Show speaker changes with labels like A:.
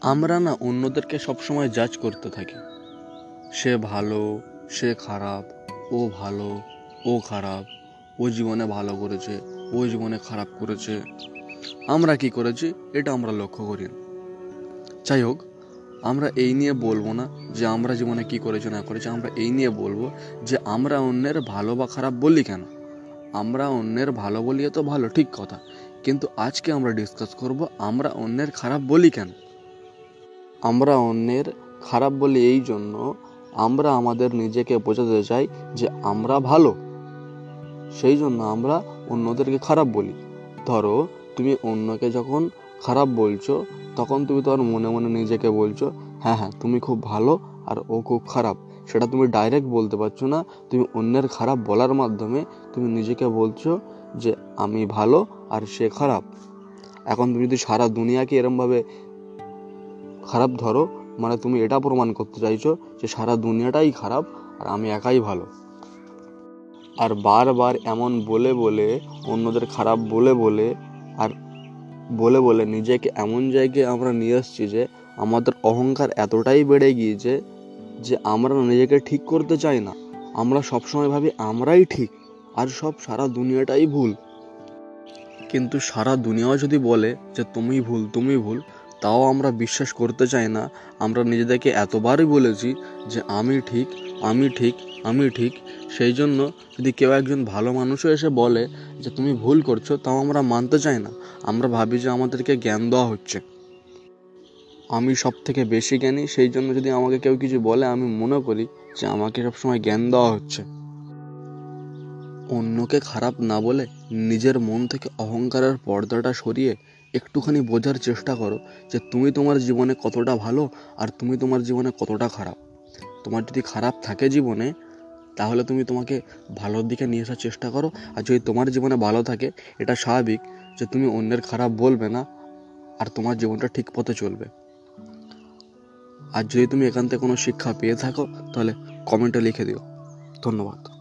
A: আমরা না অন্যদেরকে সবসময় জাজ করতে থাকি। সে ভালো, সে খারাপ, ও ভালো, ও খারাপ, ও জীবনে ভালো করেছে, ও জীবনে খারাপ করেছে। আমরা কি করেছি? এটা আমরা লক্ষ্য করি না। যাই হোক, আমরা এই নিয়ে বলব না যে আমরা জীবনে কি করেছি, না করেছি। আমরা এই নিয়ে বলব যে আমরা অন্যের ভালো বা খারাপ বলি কেন? আমরা অন্যের ভালো বলিয়ে তো ভালো, ঠিক কথা। কিন্তু আজকে আমরা ডিসকাস করব, আমরা অন্যের খারাপ বলি কেন? আমরা অন্যের খারাপ বলি এই জন্য আমরা আমাদের নিজেকে বোঝাতে চাই যে আমরা ভালো। সেই জন্য আমরা অন্যদেরকে খারাপ বলি। ধরো, তুমি অন্যকে যখন খারাপ বলছো, তখন তুমি তোমার মনে মনে নিজেকে বলছো হ্যাঁ হ্যাঁ তুমি খুব ভালো আর ও খুব খারাপ। সেটা তুমি ডাইরেক্ট বলতে পারছ না। তুমি অন্যের খারাপ বলার মাধ্যমে তুমি নিজেকে বলছো যে, আমি ভালো আর সে খারাপ। এখন তুমি যদি সারা দুনিয়াকে এরমভাবে খারাপ ধরো মানে তুমি এটা প্রমাণ করতে চাইছো যে সারা দুনিয়াটাই খারাপ আর আমি একাই ভালো। আর বারবার এমন বলে বলে, অন্যদের খারাপ বলে বলে, আর বলে বলে নিজেকে এমন জায়গায় আমরা নিয়ে এসছি যে আমাদের অহংকার এতটাই বেড়ে গিয়েছে যে আমরা নিজেকে ঠিক করতে চাই না। আমরা সবসময় ভাবি আমরাই ঠিক, আর সব সারা দুনিয়াটাই ভুল। কিন্তু সারা দুনিয়াও যদি বলে যে তুমি ভুল তুমি ভুল তাও আমরা বিশ্বাস করতে চাই না। আমরা নিজেদেরকে এতবারই বলেছি যে আমি ঠিক আমি ঠিক আমি ঠিক। সেই জন্য যদি কেউ একজন ভালো মানুষও এসে বলে যে তুমি ভুল করছ, তাও আমরা মানতে চাই না। আমরা ভাবি যে আমাদেরকে জ্ঞান দেওয়া হচ্ছে। আমি সব থেকে বেশি জ্ঞানী, সেই জন্য যদি আমাকে কেউ কিছু বলে, আমি মনে করি যে আমাকে সবসময় জ্ঞান দেওয়া হচ্ছে। অন্যকে খারাপ না বলে নিজের মন থেকে অহংকারের পর্দাটা সরিয়ে একটুখানি বোঝার চেষ্টা করো যে তুমি তোমার জীবনে কতটা ভালো আর তুমি তোমার জীবনে কতটা খারাপ। তোমার যদি খারাপ থাকে জীবনে, তাহলে তুমি তোমাকে ভালোর দিকে নিয়ে আসার চেষ্টা করো। আর যদি তোমার জীবনে ভালো থাকে, এটা স্বাভাবিক যে তুমি অন্যের খারাপ বলবে না আর তোমার জীবনটা ঠিক পথে চলবে। আর যদি তুমি এখান থেকে কোনো শিক্ষা পেয়ে থাকো, তাহলে কমেন্টে লিখে দিও। ধন্যবাদ।